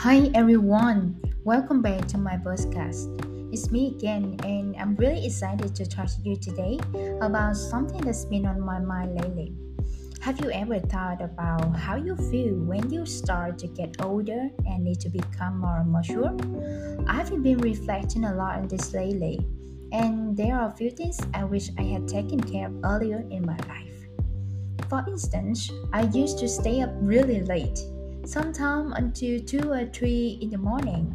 Hi everyone, welcome back to my podcast. It's me again, and I'm really excited to talk to you today about something that's been on my mind lately. Have you ever thought about how you feel when you start to get older and need to become more mature? I've been reflecting a lot on this lately, and there are a few things I wish I had taken care of earlier in my life. For instance, I used to stay up really late sometimes until 2 or 3 in the morning.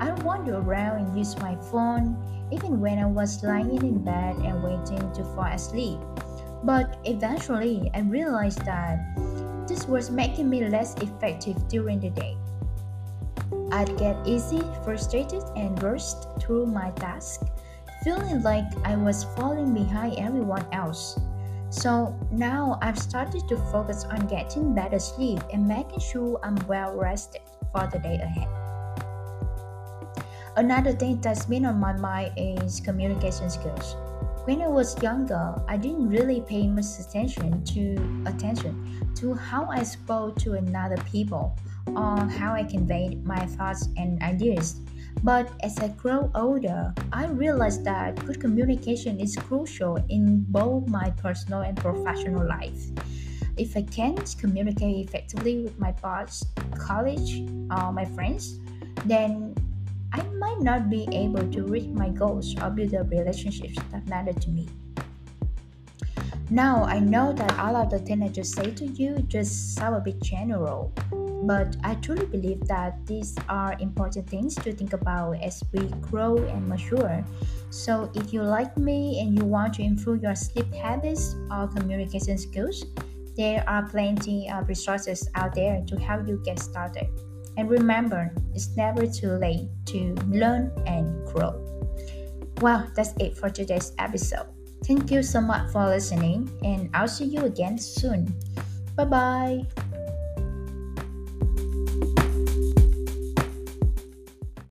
I would wander around and use my phone, even when I was lying in bed and waiting to fall asleep. But eventually, I realized that this was making me less effective during the day. I'd get easy, frustrated, and rushed through my task, feeling like I was falling behind everyone else. So now I've started to focus on getting better sleep and making sure I'm well rested for the day ahead. Another thing that's been on my mind is communication skills. When I was younger, I didn't really pay much attention to attention to how I spoke to another people or how I conveyed my thoughts and ideas. But as I grow older, I realize that good communication is crucial in both my personal and professional life. If I can't communicate effectively with my boss, college, or my friends, then I might not be able to reach my goals or build the relationships that matter to me. Now I know that all of the things I just say to you just sound a bit general, but I truly believe that these are important things to think about as we grow and mature. So, if you like me and you want to improve your sleep habits or communication skills, there are plenty of resources out there to help you get started. And remember, it's never too late to learn and grow. Well, that's it for today's episode. Thank you so much for listening, and I'll see you again soon. Bye bye.